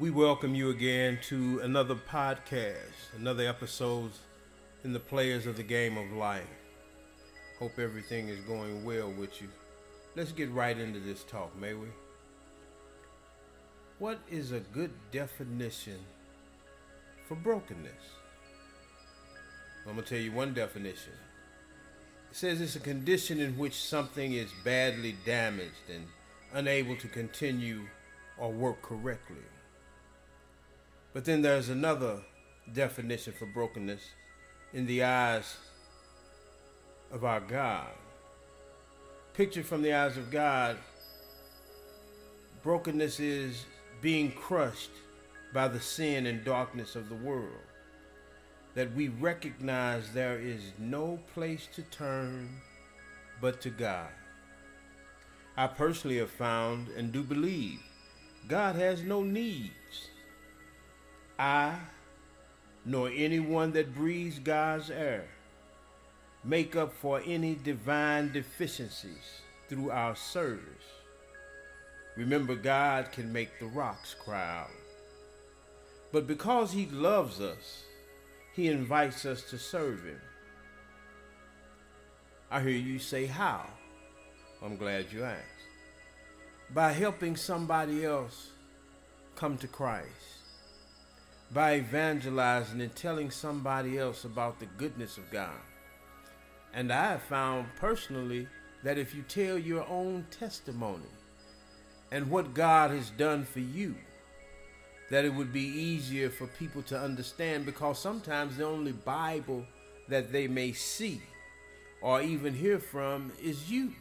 We welcome you again to another podcast, another episode in the players of the game of life. Hope everything is going well with you. Let's get right into this talk, may we? What is a good definition for brokenness? I'm going to tell you one definition. It says it's a condition in which something is badly damaged and unable to continue or work correctly. But then there's another definition for brokenness in the eyes of our God. Pictured from the eyes of God, brokenness is being crushed by the sin and darkness of the world. That we recognize there is no place to turn but to God. I personally have found and do believe God has no needs. I, nor anyone that breathes God's air, make up for any divine deficiencies through our service. Remember, God can make the rocks cry out. But because He loves us, He invites us to serve Him. I hear you say, How? I'm glad you asked. By helping somebody else come to Christ. By evangelizing and telling somebody else about the goodness of God. And I have found personally that if you tell your own testimony and what God has done for you, that it would be easier for people to understand because sometimes the only Bible that they may see or even hear from is you.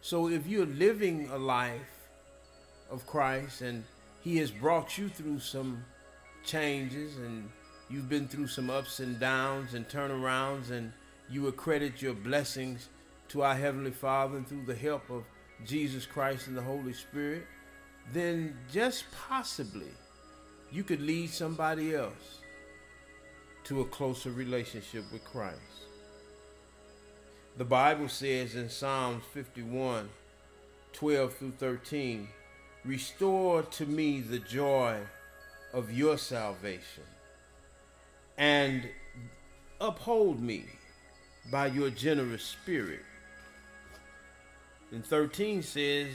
So if you're living a life of Christ and He has brought you through some changes and you've been through some ups and downs and turnarounds and you accredit your blessings to our Heavenly Father and through the help of Jesus Christ and the Holy Spirit, then just possibly you could lead somebody else to a closer relationship with Christ. The Bible says in Psalms 51 12 through 13, Restore to me the joy of your salvation and uphold me by your generous spirit. And 13 says,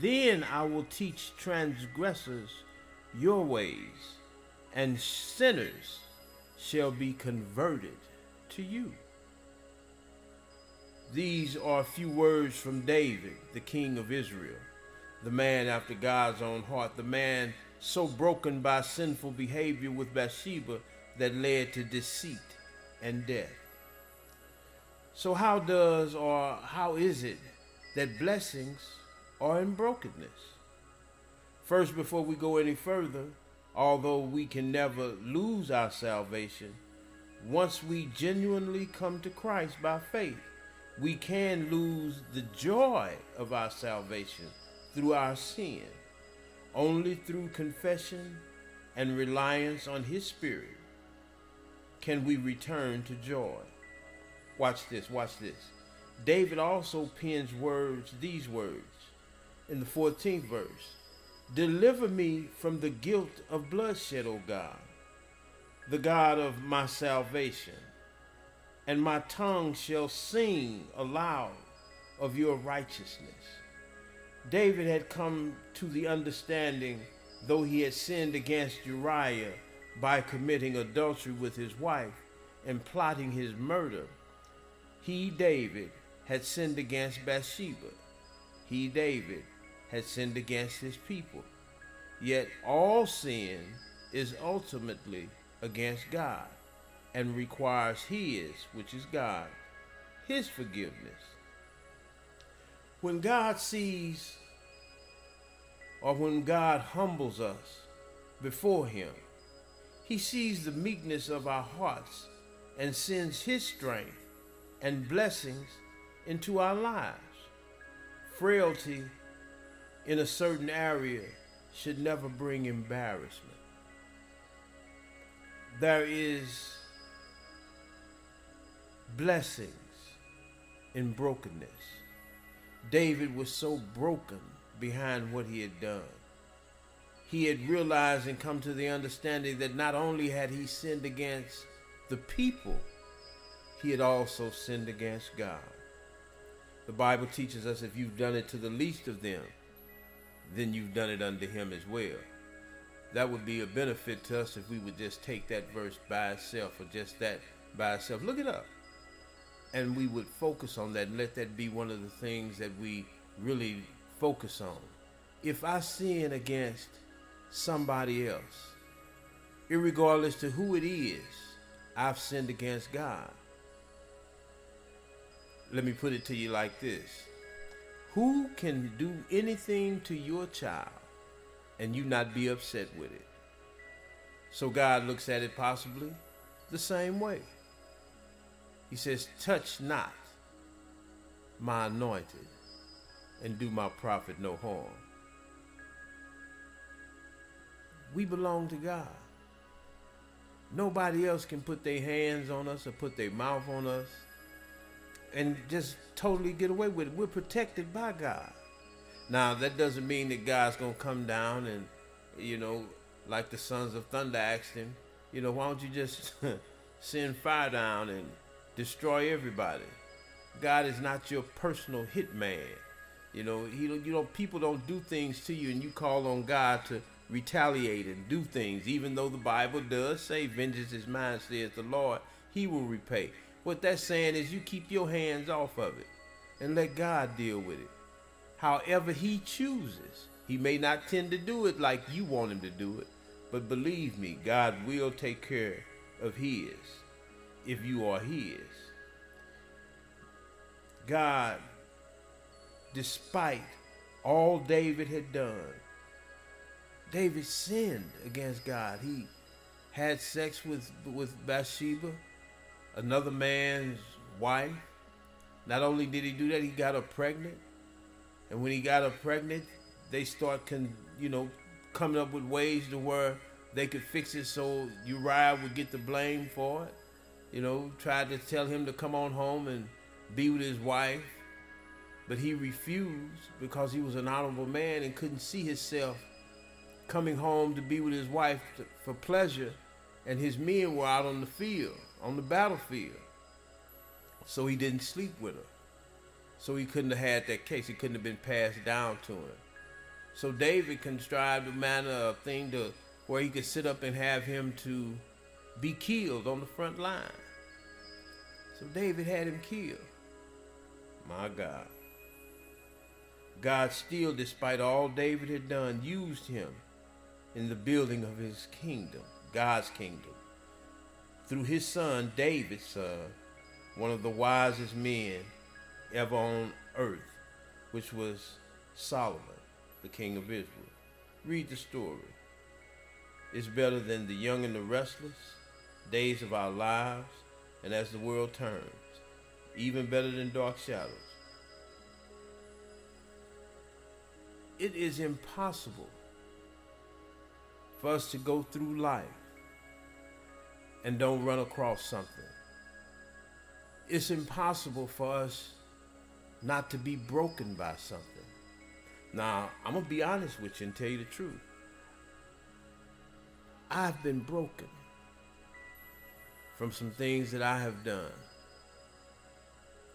Then I will teach transgressors your ways, and sinners shall be converted to you. These are a few words from David, the king of Israel, the man after God's own heart, the man so broken by sinful behavior with Bathsheba that led to deceit and death. So, how does or how is it that blessings are in brokenness? First, before we go any further, although we can never lose our salvation, once we genuinely come to Christ by faith, we can lose the joy of our salvation through our sin. Only through confession and reliance on His Spirit can we return to joy. Watch this, watch this. David also pens words, these words, in the 14th verse Deliver me from the guilt of bloodshed, O God, the God of my salvation and my tongue shall sing aloud of your righteousness. David had come to the understanding, though he had sinned against Uriah by committing adultery with his wife and plotting his murder, he, David, had sinned against Bathsheba. He, David, had sinned against his people. Yet all sin is ultimately against God and requires His, which is God, His forgiveness. When God sees or when God humbles us before Him, He sees the meekness of our hearts and sends His strength and blessings into our lives. Frailty in a certain area should never bring embarrassment. There is blessings in brokenness. David was so broken behind what he had done. he had realized and come to the understanding that not only had he sinned against the people, he had also sinned against God. The Bible teaches us if you've done it to the least of them, then you've done it unto him as well. That would be a benefit to us if we would just take that verse by itself or just that by itself. Look it up. And we would focus on that and let that be one of the things that we really focus on. If I sin against somebody else, irregardless to who it is, I've sinned against God. Let me put it to you like this Who can do anything to your child and you not be upset with it? So God looks at it possibly the same way. He says, Touch not my anointed and do my prophet no harm. We belong to God. Nobody else can put their hands on us or put their mouth on us and just totally get away with it. We're protected by God. Now, that doesn't mean that God's going to come down and, you know, like the sons of thunder asked him, you know, why don't you just send fire down and destroy everybody? God is not your personal hitman. You know, he, you know, people don't do things to you, and you call on God to retaliate and do things. Even though the Bible does say, "Vengeance is mine," says the Lord, He will repay. What that's saying is you keep your hands off of it and let God deal with it. However he chooses. He may not tend to do it like you want him to do it, but believe me, God will take care of his if you are his. God, despite all David had done, David sinned against God. He had sex with with Bathsheba another man's wife. Not only did he do that, he got her pregnant. And when he got her pregnant, they start, con, you know, coming up with ways to where they could fix it so Uriah would get the blame for it. You know, tried to tell him to come on home and be with his wife. But he refused because he was an honorable man and couldn't see himself coming home to be with his wife for pleasure. And his men were out on the field on the battlefield. So he didn't sleep with her. So he couldn't have had that case. It couldn't have been passed down to him. So David contrived a manner of thing to where he could sit up and have him to be killed on the front line. So David had him killed. My God. God still, despite all David had done, used him in the building of his kingdom, God's kingdom through his son, David's son, one of the wisest men ever on earth, which was Solomon, the king of Israel. Read the story. It's better than the young and the restless, days of our lives, and as the world turns, even better than dark shadows. It is impossible for us to go through life and don't run across something. It's impossible for us not to be broken by something. Now, I'm going to be honest with you and tell you the truth. I've been broken from some things that I have done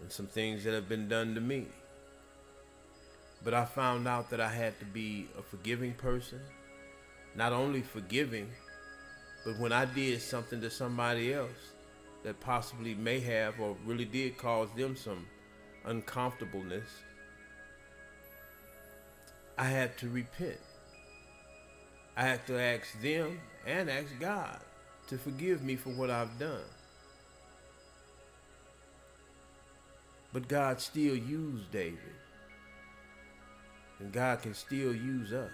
and some things that have been done to me. But I found out that I had to be a forgiving person, not only forgiving, but when I did something to somebody else that possibly may have or really did cause them some uncomfortableness, I had to repent. I had to ask them and ask God to forgive me for what I've done. But God still used David. And God can still use us.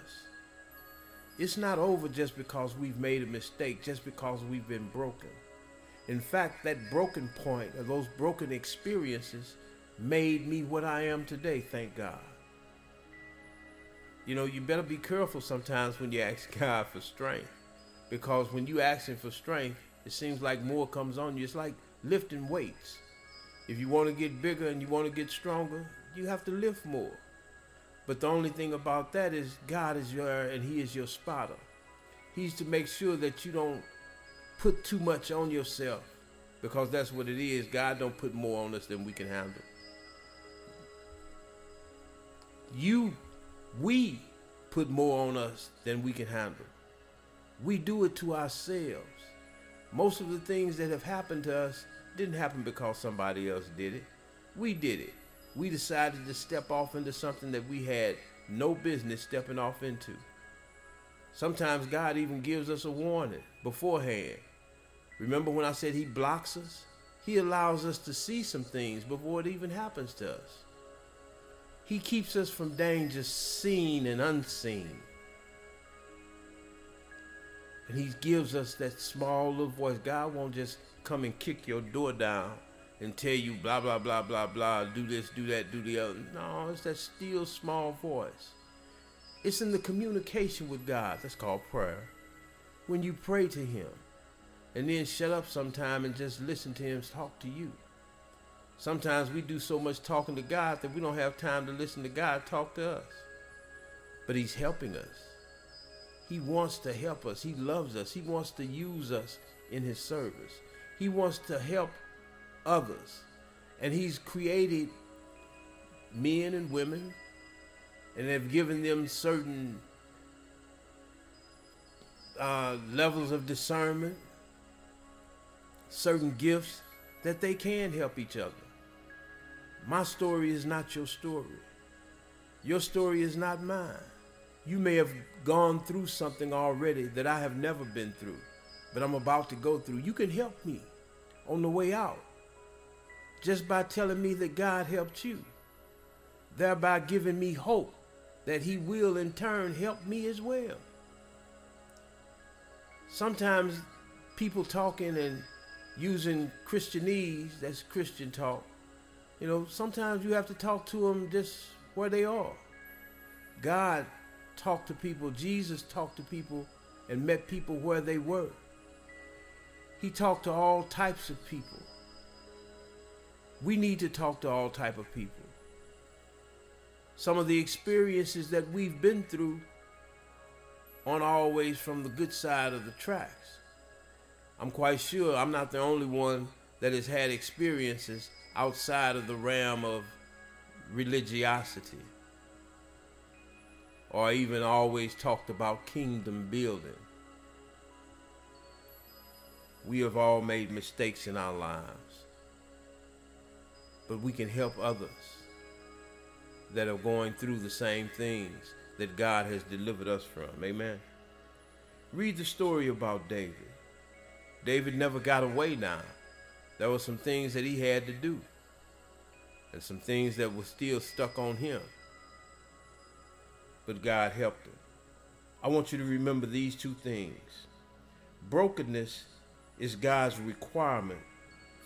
It's not over just because we've made a mistake, just because we've been broken. In fact, that broken point or those broken experiences made me what I am today, thank God. You know, you better be careful sometimes when you ask God for strength. Because when you ask Him for strength, it seems like more comes on you. It's like lifting weights. If you want to get bigger and you want to get stronger, you have to lift more. But the only thing about that is God is your and He is your spotter. He's to make sure that you don't put too much on yourself because that's what it is. God don't put more on us than we can handle. You, we put more on us than we can handle. We do it to ourselves. Most of the things that have happened to us didn't happen because somebody else did it. We did it. We decided to step off into something that we had no business stepping off into. Sometimes God even gives us a warning beforehand. Remember when I said He blocks us? He allows us to see some things before it even happens to us. He keeps us from dangers seen and unseen. And He gives us that small little voice. God won't just come and kick your door down and tell you blah, blah, blah, blah, blah, do this, do that, do the other. No, it's that still small voice. It's in the communication with God. That's called prayer. When you pray to Him and then shut up sometime and just listen to Him talk to you. Sometimes we do so much talking to God that we don't have time to listen to God talk to us. But He's helping us. He wants to help us. He loves us. He wants to use us in His service. He wants to help others. And He's created men and women and have given them certain uh, levels of discernment, certain gifts that they can help each other. My story is not your story. Your story is not mine. You may have gone through something already that I have never been through, but I'm about to go through. You can help me on the way out just by telling me that God helped you, thereby giving me hope that He will in turn help me as well. Sometimes people talking and using Christianese, that's Christian talk. You know, sometimes you have to talk to them just where they are. God talked to people, Jesus talked to people and met people where they were. He talked to all types of people. We need to talk to all type of people some of the experiences that we've been through aren't always from the good side of the tracks. I'm quite sure I'm not the only one that has had experiences outside of the realm of religiosity or even always talked about kingdom building. We have all made mistakes in our lives, but we can help others that are going through the same things that God has delivered us from. Amen. Read the story about David. David never got away now. There were some things that he had to do, and some things that were still stuck on him. But God helped him. I want you to remember these two things. Brokenness is God's requirement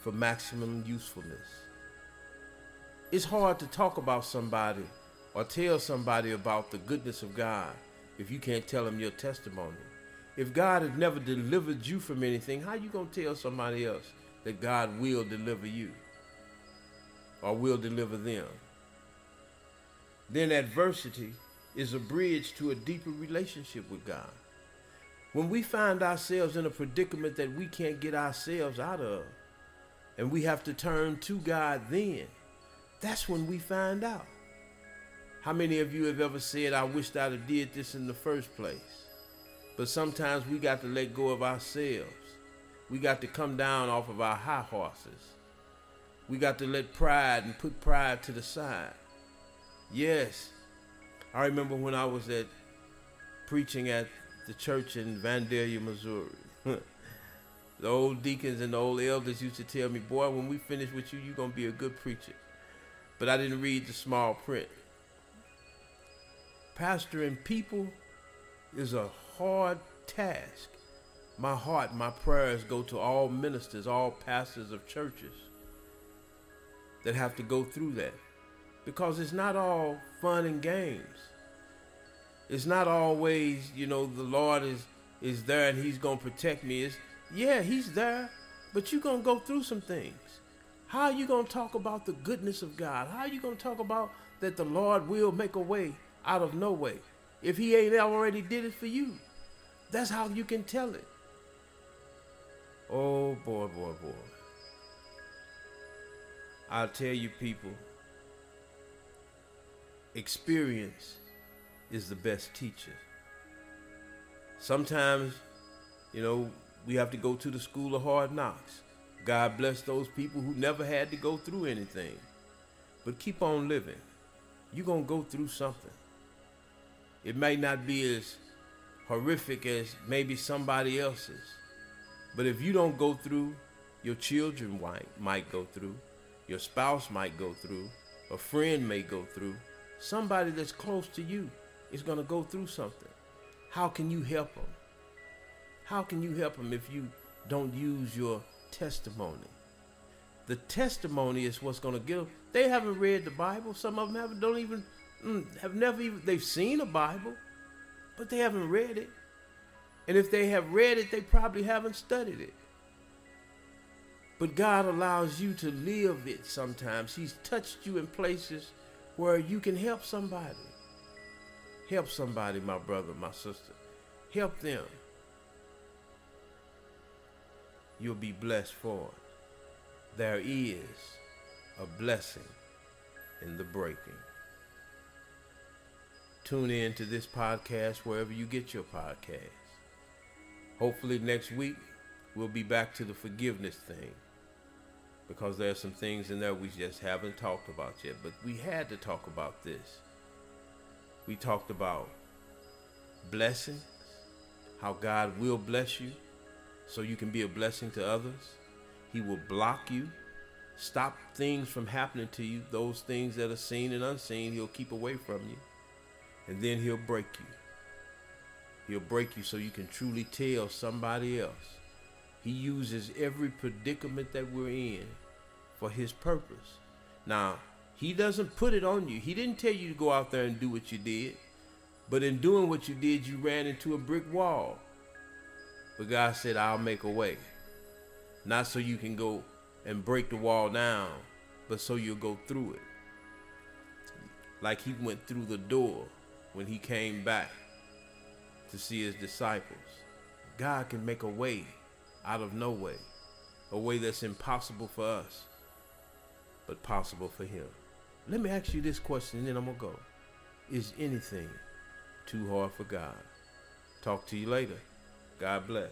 for maximum usefulness. It's hard to talk about somebody or tell somebody about the goodness of God if you can't tell them your testimony. If God has never delivered you from anything, how you going to tell somebody else that God will deliver you or will deliver them? Then adversity is a bridge to a deeper relationship with God. When we find ourselves in a predicament that we can't get ourselves out of, and we have to turn to God then, that's when we find out. How many of you have ever said, I wished I'd have did this in the first place? But sometimes we got to let go of ourselves. We got to come down off of our high horses. We got to let pride and put pride to the side. Yes, I remember when I was at preaching at the church in Vandalia, Missouri. the old deacons and the old elders used to tell me, boy, when we finish with you, you're to be a good preacher but I didn't read the small print. Pastoring people is a hard task. My heart, my prayers go to all ministers, all pastors of churches that have to go through that. Because it's not all fun and games. It's not always, you know, the Lord is is there and he's going to protect me. It's yeah, he's there, but you're going to go through some things. How are you going to talk about the goodness of God? How are you going to talk about that the Lord will make a way out of no way. If he ain't already did it for you, that's how you can tell it. Oh boy, boy, boy. I'll tell you people, experience is the best teacher. Sometimes, you know, we have to go to the school of hard knocks. God bless those people who never had to go through anything. But keep on living. You're going to go through something. It may not be as horrific as maybe somebody else's. But if you don't go through, your children might, might go through, your spouse might go through, a friend may go through, somebody that's close to you is going to go through something. How can you help them? How can you help them if you don't use your testimony? The testimony is what's going to give them. They haven't read the Bible. Some of them haven't, don't even mm, have never even they've seen a Bible, but they haven't read it. And if they have read it, they probably haven't studied it. But God allows you to live it sometimes. He's touched you in places where you can help somebody. Help somebody, my brother, my sister. Help them. You'll be blessed for it. There is a blessing in the breaking. Tune in to this podcast wherever you get your podcast. Hopefully, next week we'll be back to the forgiveness thing because there are some things in there we just haven't talked about yet. But we had to talk about this. We talked about blessings, how God will bless you so you can be a blessing to others. He will block you, stop things from happening to you, those things that are seen and unseen, He'll keep away from you. And then He'll break you. He'll break you so you can truly tell somebody else. He uses every predicament that we're in for his purpose. Now, he doesn't put it on you. He didn't tell you to go out there and do what you did. But in doing what you did, you ran into a brick wall. But God said, I'll make a way. Not so you can go and break the wall down, but so you'll go through it. Like he went through the door when he came back to see his disciples. God can make a way out of no way, a way that's impossible for us, but possible for him. Let me ask you this question, and then I'm going to go. Is anything too hard for God? Talk to you later. God bless.